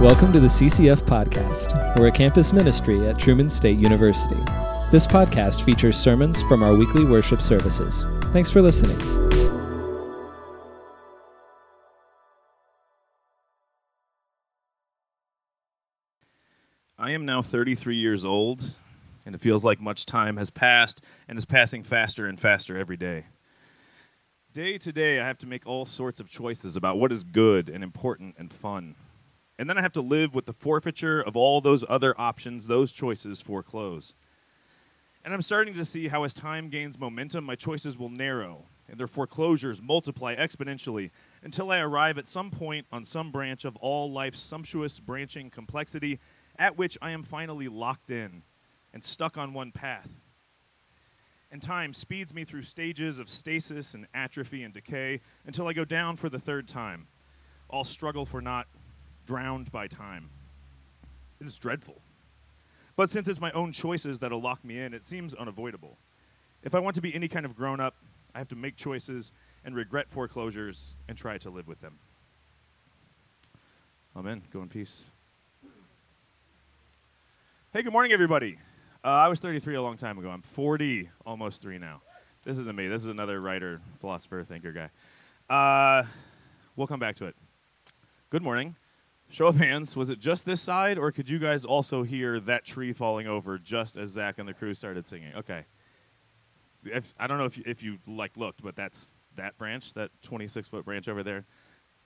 Welcome to the CCF Podcast. We're a campus ministry at Truman State University. This podcast features sermons from our weekly worship services. Thanks for listening. I am now 33 years old, and it feels like much time has passed and is passing faster and faster every day. Day to day, I have to make all sorts of choices about what is good and important and fun. And then I have to live with the forfeiture of all those other options those choices foreclose. And I'm starting to see how, as time gains momentum, my choices will narrow and their foreclosures multiply exponentially until I arrive at some point on some branch of all life's sumptuous branching complexity at which I am finally locked in and stuck on one path. And time speeds me through stages of stasis and atrophy and decay until I go down for the third time, all struggle for naught drowned by time. It is dreadful. But since it's my own choices that'll lock me in, it seems unavoidable. If I want to be any kind of grown up, I have to make choices and regret foreclosures and try to live with them. Amen. Go in peace. Hey, good morning, everybody. Uh, I was 33 a long time ago. I'm 40, almost three now. This isn't me. This is another writer, philosopher, thinker guy. Uh, we'll come back to it. Good morning. Show of hands, was it just this side, or could you guys also hear that tree falling over just as Zach and the crew started singing? Okay. If, I don't know if you, if you like looked, but that's that branch, that 26 foot branch over there,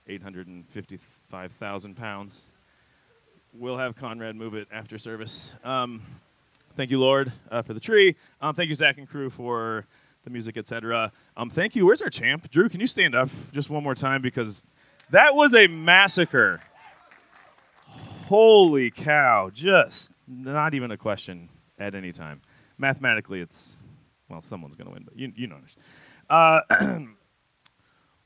855,000 pounds. We'll have Conrad move it after service. Um, thank you, Lord, uh, for the tree. Um, thank you, Zach and crew, for the music, etc. Um, thank you. Where's our champ, Drew? Can you stand up just one more time because that was a massacre holy cow, just not even a question at any time. Mathematically, it's, well, someone's going to win, but you, you know. Uh,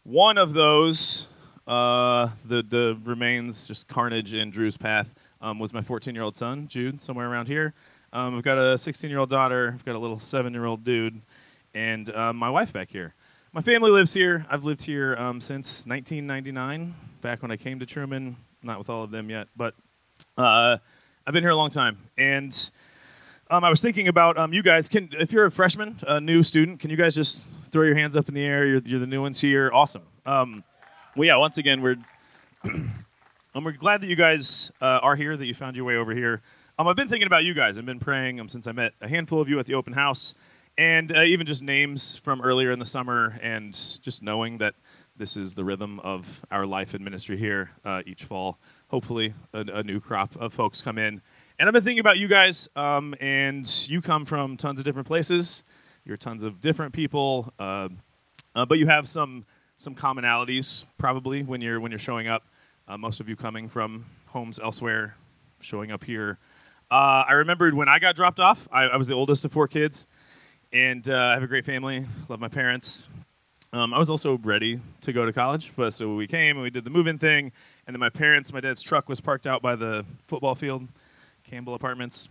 one of those, uh, the, the remains, just carnage in Drew's path, um, was my 14 year old son, Jude, somewhere around here. Um, I've got a 16 year old daughter, I've got a little seven year old dude, and uh, my wife back here. My family lives here. I've lived here um, since 1999, back when I came to Truman. Not with all of them yet, but uh, I've been here a long time, and um, I was thinking about um, you guys. Can if you're a freshman, a new student, can you guys just throw your hands up in the air? You're, you're the new ones here. Awesome. Um, well, yeah. Once again, we're and we're glad that you guys uh, are here. That you found your way over here. Um, I've been thinking about you guys. I've been praying um, since I met a handful of you at the open house, and uh, even just names from earlier in the summer, and just knowing that this is the rhythm of our life and ministry here uh, each fall hopefully a, a, new crop of folks come in. And I've been thinking about you guys, um, and you come from tons of different places. You're tons of different people, uh, uh, but you have some some commonalities probably when you're when you're showing up. Uh, most of you coming from homes elsewhere, showing up here. Uh, I remembered when I got dropped off. I, I was the oldest of four kids, and uh, I have a great family. Love my parents. Um, I was also ready to go to college, but so we came and we did the move-in thing, and then my parents, my dad's truck was parked out by the football field, Campbell Apartments.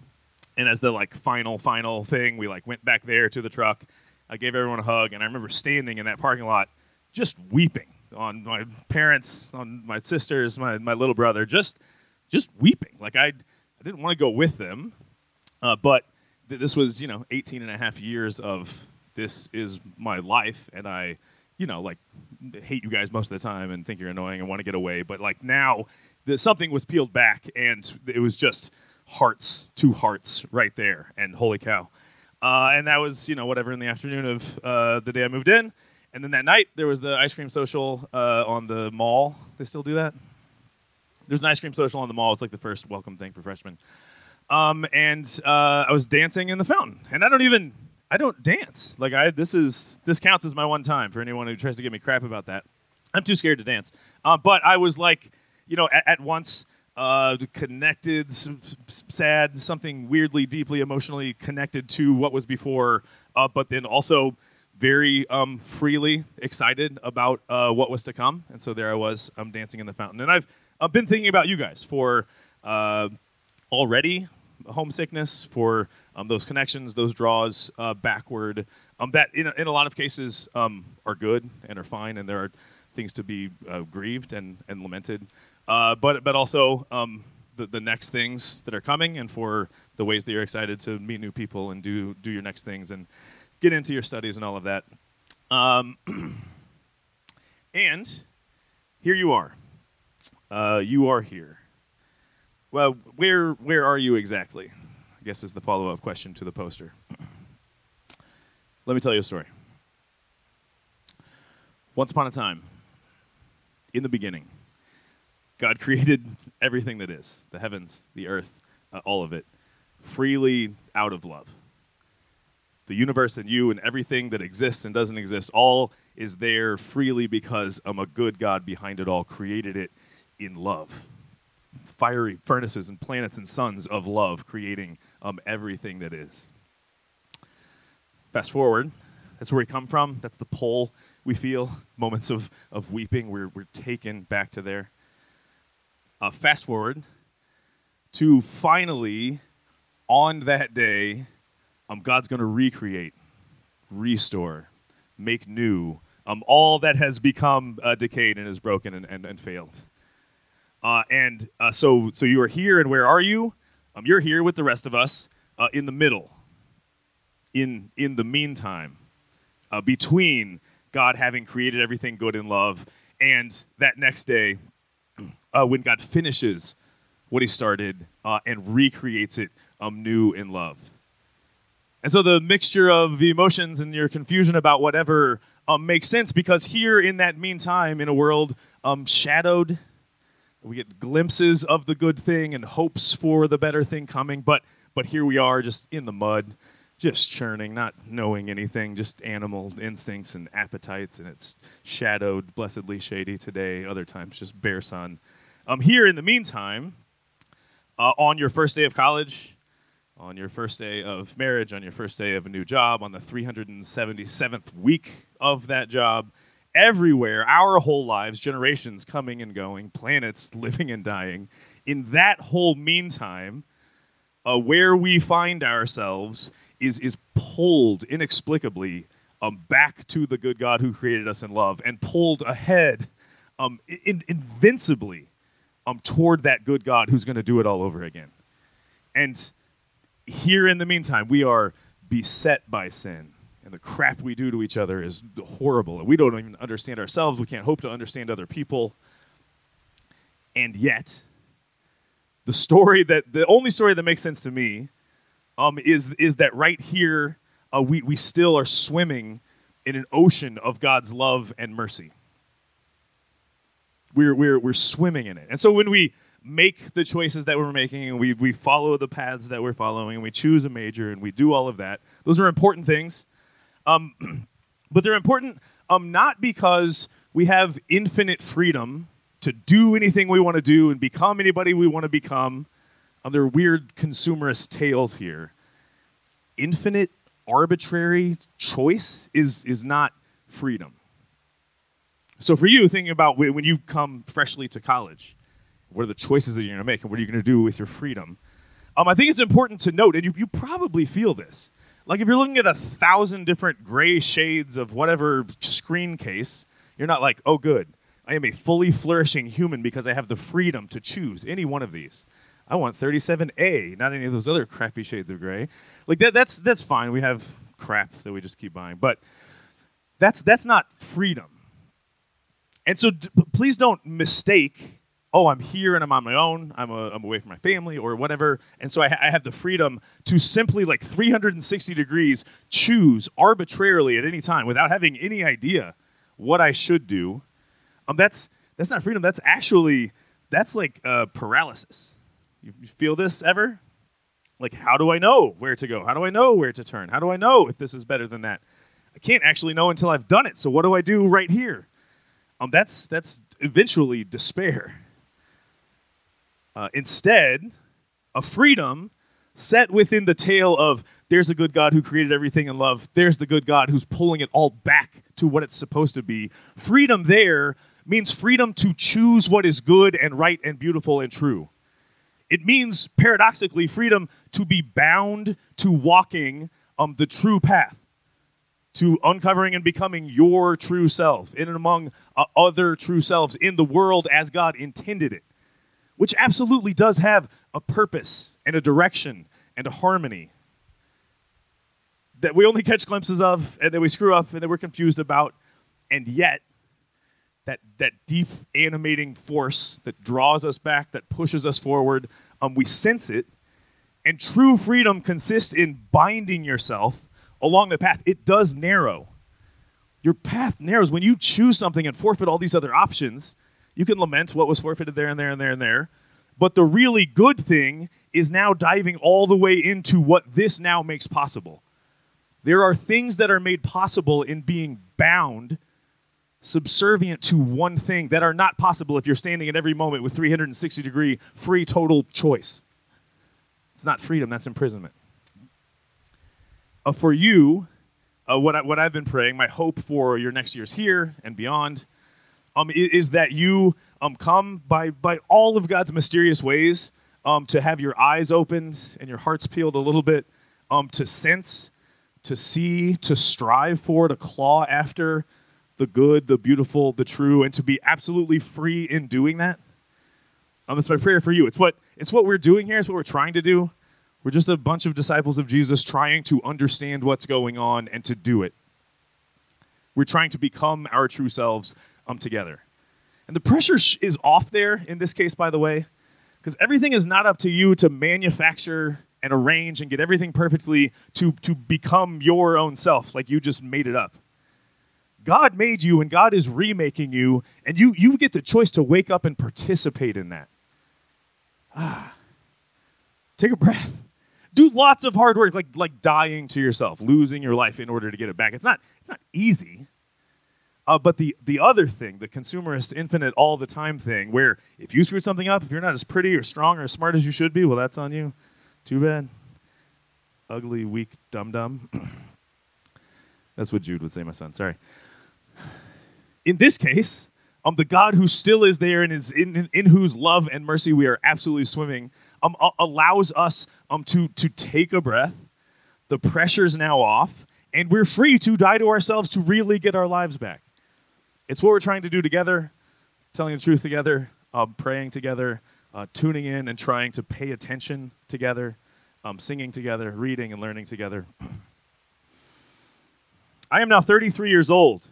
And as the like final final thing, we like went back there to the truck. I gave everyone a hug, and I remember standing in that parking lot, just weeping on my parents, on my sisters, my my little brother, just just weeping. Like I, I didn't want to go with them, uh, but th- this was you know 18 and a half years of this is my life, and I you know, like hate you guys most of the time and think you're annoying and want to get away. But like now, the, something was peeled back and it was just hearts, two hearts right there. And holy cow. Uh, and that was, you know, whatever in the afternoon of uh, the day I moved in. And then that night, there was the ice cream social uh, on the mall. They still do that? There's an ice cream social on the mall. It's like the first welcome thing for freshmen. Um, and uh, I was dancing in the fountain. And I don't even I don't dance. Like I this is this counts as my one time for anyone who tries to give me crap about that. I'm too scared to dance. Uh, but I was like, you know, at, at once uh, connected, s- s- sad, something weirdly, deeply emotionally connected to what was before, uh, but then also very um, freely excited about uh, what was to come. And so there I was, I'm dancing in the fountain. And I've, I've been thinking about you guys for uh, already homesickness, for um, those connections, those draws uh, backward, um, that in a, in a lot of cases um, are good and are fine, and there are things to be uh, grieved and, and lamented. uh, but but also um, the the next things that are coming, and for the ways that you're excited to meet new people and do do your next things and get into your studies and all of that. Um, and here you are. Uh, you are here. Well, where where are you exactly? I guess is the follow up question to the poster. Let me tell you a story. Once upon a time, in the beginning, God created everything that is the heavens, the earth, uh, all of it, freely out of love. The universe and you and everything that exists and doesn't exist, all is there freely because um, a good God behind it all created it in love. Fiery furnaces and planets and suns of love creating um, everything that is. Fast forward, that's where we come from. That's the pull we feel. Moments of, of weeping, we're, we're taken back to there. Uh, fast forward to finally, on that day, um, God's going to recreate, restore, make new um, all that has become uh, decayed and is broken and, and, and failed. Uh, and uh, so, so you are here, and where are you? Um, you're here with the rest of us uh, in the middle, in, in the meantime, uh, between God having created everything good in love and that next day uh, when God finishes what he started and recreates it um, new in love. And so the mixture of the emotions and your confusion about whatever um, makes sense because here in that meantime, in a world um, shadowed, we get glimpses of the good thing and hopes for the better thing coming. But but here we are, just in the mud, just churning, not knowing anything, just animal instincts and appetites, and it's shadowed, blessedly shady today. Other times, just bare sun. Um, here in the meantime, uh, on your first day of college, on your first day of marriage, on your first day of a new job, on the 377th week of that job, everywhere, our whole lives, generations coming and going, planets living and dying. In that whole meantime, uh, where we find ourselves is, is pulled inexplicably um, back to the good God who created us in love and pulled ahead um, in, invincibly um, toward that good God who's going to do it all over again. And here in the meantime, we are beset by sin. And the crap we do to each other is horrible. And we don't even understand ourselves. We can't hope to understand other people. And yet, the story that, the only story that makes sense to me um, is, is that right here, uh, we, we still are swimming in an ocean of God's love and mercy. We're, we're, we're swimming in it. And so when we make the choices that we're making and we, we follow the paths that we're following and we choose a major and we do all of that. Those are important things. Um, but they're important um, not because we have infinite freedom to do anything we want to do and become anybody we want to become. Um, there are weird consumerist tales here. Infinite arbitrary choice is, is not freedom. So, for you, thinking about when you come freshly to college, what are the choices that you're going to make? And what are you going to do with your freedom? Um, I think it's important to note, and you, you probably feel this. Like if you're looking at a thousand different gray shades of whatever screen case, you're not like, oh, good. I am a fully flourishing human because I have the freedom to choose any one of these. I want 37A, not any of those other crappy shades of gray. Like that, that's that's fine. We have crap that we just keep buying, but that's that's not freedom. And so, d- please don't mistake oh, I'm here and I'm on my own, I'm, a, I'm away from my family or whatever. And so I, ha- I have the freedom to simply, like 360 degrees, choose arbitrarily at any time without having any idea what I should do. Um, that's, that's not freedom. That's actually, that's like uh, paralysis. You, you feel this ever? Like, how do I know where to go? How do I know where to turn? How do I know if this is better than that? I can't actually know until I've done it. So what do I do right here? Um, that's that's eventually despair. Uh, instead, a freedom set within the tale of there's a good God who created everything in love, there's the good God who's pulling it all back to what it's supposed to be. Freedom there means freedom to choose what is good and right and beautiful and true. It means, paradoxically, freedom to be bound to walking um, the true path, to uncovering and becoming your true self in and among uh, other true selves in the world as God intended it which absolutely does have a purpose and a direction and a harmony that we only catch glimpses of and that we screw up and that we're confused about. And yet, that, that deep animating force that draws us back, that pushes us forward, um, we sense it. And true freedom consists in binding yourself along the path. It does narrow. Your path narrows. When you choose something and forfeit all these other options, you can lament what was forfeited there and there and there and there. But the really good thing is now diving all the way into what this now makes possible. There are things that are made possible in being bound, subservient to one thing, that are not possible if you're standing at every moment with 360 degree free total choice. It's not freedom, that's imprisonment. Uh, for you, uh, what, I, what I've been praying, my hope for your next years here and beyond, um, is, that you um, come by, by all of God's mysterious ways um, to have your eyes opened and your hearts peeled a little bit, um, to sense to see, to strive for, to claw after the good, the beautiful, the true, and to be absolutely free in doing that. Um, it's my prayer for you. It's what it's what we're doing here. It's what we're trying to do. We're just a bunch of disciples of Jesus trying to understand what's going on and to do it. We're trying to become our true selves um, together. And the pressure is off there in this case, by the way, because everything is not up to you to manufacture and arrange and get everything perfectly to, to become your own self, like you just made it up. God made you and God is remaking you, and you, you get the choice to wake up and participate in that. Ah. Take a breath. Do lots of hard work, like, like dying to yourself, losing your life in order to get it back. It's not, it's not easy. Uh, but the, the other thing, the consumerist, infinite, all the time thing, where if you screw something up, if you're not as pretty or strong or as smart as you should be, well, that's on you. Too bad. Ugly, weak, dum dum. That's what Jude would say, my son. Sorry. In this case, um, the God who still is there and is in, in, in whose love and mercy we are absolutely swimming, um, allows us um, to, to take a breath. The pressure's now off, and we're free to die to ourselves to really get our lives back. It's what we're trying to do together, telling the truth together, uh, praying together, uh, tuning in and trying to pay attention together, um, singing together, reading and learning together. I am now 33 years old,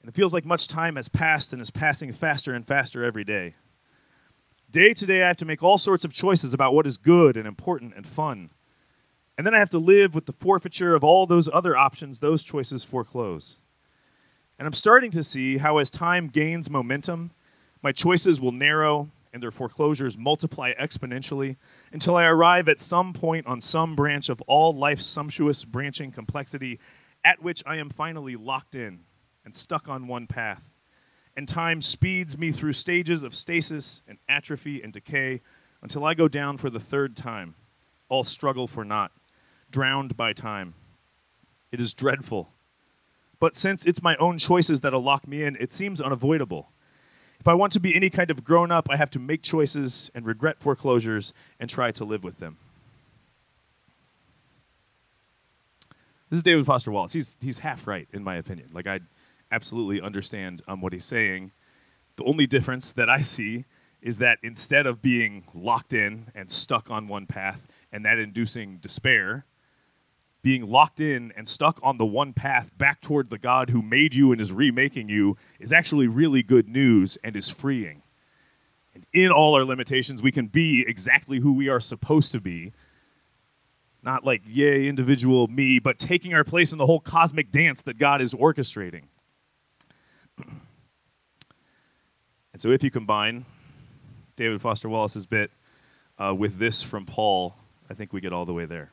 and it feels like much time has passed and is passing faster and faster every day. Day to day, I have to make all sorts of choices about what is good and important and fun. And then I have to live with the forfeiture of all those other options those choices foreclose. And I'm starting to see how, as time gains momentum, my choices will narrow and their foreclosures multiply exponentially until I arrive at some point on some branch of all life's sumptuous branching complexity at which I am finally locked in and stuck on one path. And time speeds me through stages of stasis and atrophy and decay until I go down for the third time, all struggle for naught, drowned by time. It is dreadful. But since it's my own choices that'll lock me in, it seems unavoidable. If I want to be any kind of grown up, I have to make choices and regret foreclosures and try to live with them. This is David Foster Wallace. He's, he's half right, in my opinion. Like, I absolutely understand um, what he's saying. The only difference that I see is that instead of being locked in and stuck on one path and that inducing despair, being locked in and stuck on the one path back toward the God who made you and is remaking you is actually really good news and is freeing. And in all our limitations, we can be exactly who we are supposed to be. Not like, yay, individual me, but taking our place in the whole cosmic dance that God is orchestrating. and so, if you combine David Foster Wallace's bit uh, with this from Paul, I think we get all the way there.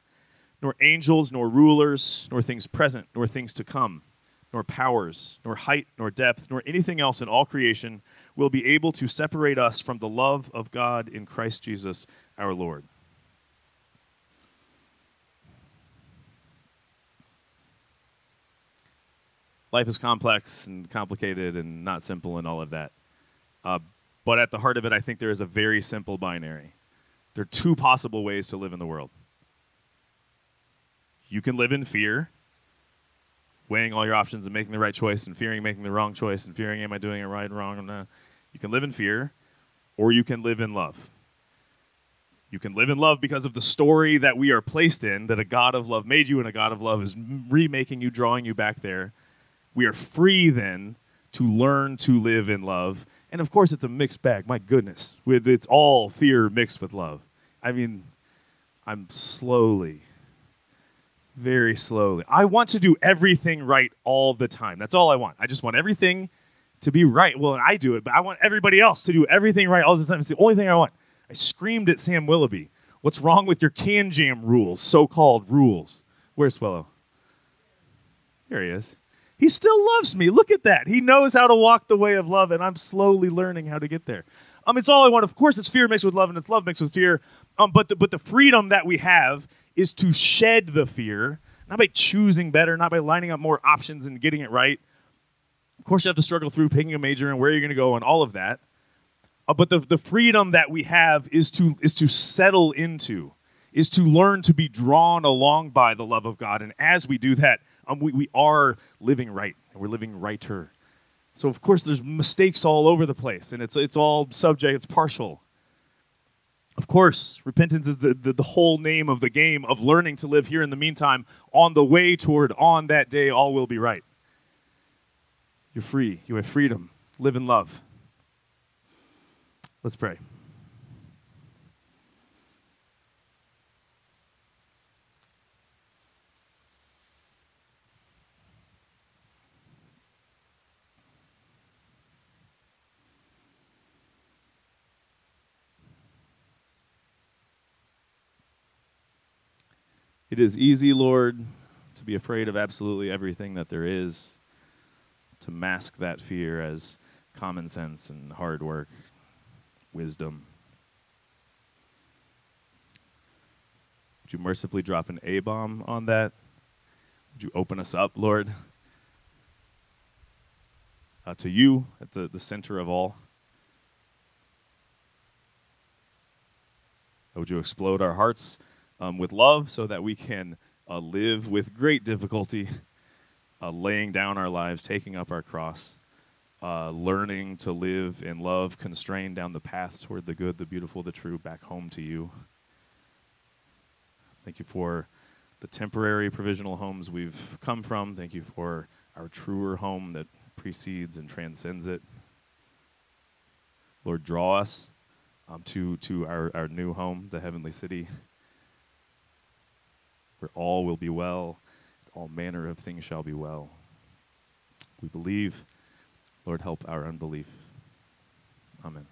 nor angels, nor rulers, nor things present, nor things to come, nor powers, nor height, nor depth, nor anything else in all creation will be able to separate us from the love of God in Christ Jesus our Lord. Life is complex and complicated and not simple and all of that. Uh, but at the heart of it, I think there is a very simple binary. There are two possible ways to live in the world. You can live in fear, weighing all your options and making the right choice, and fearing making the wrong choice, and fearing, am I doing it right, wrong? No. You can live in fear, or you can live in love. You can live in love because of the story that we are placed in, that a God of love made you, and a God of love is remaking you, drawing you back there. We are free then to learn to live in love. And of course, it's a mixed bag. My goodness. It's all fear mixed with love. I mean, I'm slowly, very slowly. I want to do everything right all the time. That's all I want. I just want everything to be right. Well, I do it, but I want everybody else to do everything right all the time. It's the only thing I want. I screamed at Sam Willoughby, What's wrong with your KanJam rules, so called rules? Where's Swallow? Here he is. He still loves me. Look at that. He knows how to walk the way of love, and I'm slowly learning how to get there. Um, it's all I want. Of course, it's fear mixed with love, and it's love mixed with fear. Um, but the, but the freedom that we have is to shed the fear, not by choosing better, not by lining up more options and getting it right. Of course, you have to struggle through picking a major and where you're going to go and all of that. Uh, but the, the freedom that we have is to is to settle into, is to learn to be drawn along by the love of God. And as we do that, um, we, we are living right, and we're living righter. So of course there's mistakes all over the place, and it's it's all subject, it's partial. Of course, repentance is the, the, the whole name of the game of learning to live here in the meantime, on the way toward on that day all will be right. You're free. You have freedom. Live in love. Let's pray. Is easy, Lord, to be afraid of absolutely everything that there is, to mask that fear as common sense and hard work, wisdom. Would you mercifully drop an A bomb on that? Would you open us up, Lord, uh, to you at the, the center of all? Would you explode our hearts? Um, with love so that we can uh, live with great difficulty, uh, laying down our lives, taking up our cross, uh, learning to live in love, constrained down the path toward the good, the beautiful, the true, back home to you. Thank you for the temporary provisional homes we've come from. Thank you for our truer home that precedes and transcends it. Lord, draw us um, to, to our, our new home, the heavenly city where all will be well, all manner of things shall be well. We believe. Lord, help our unbelief. Amen.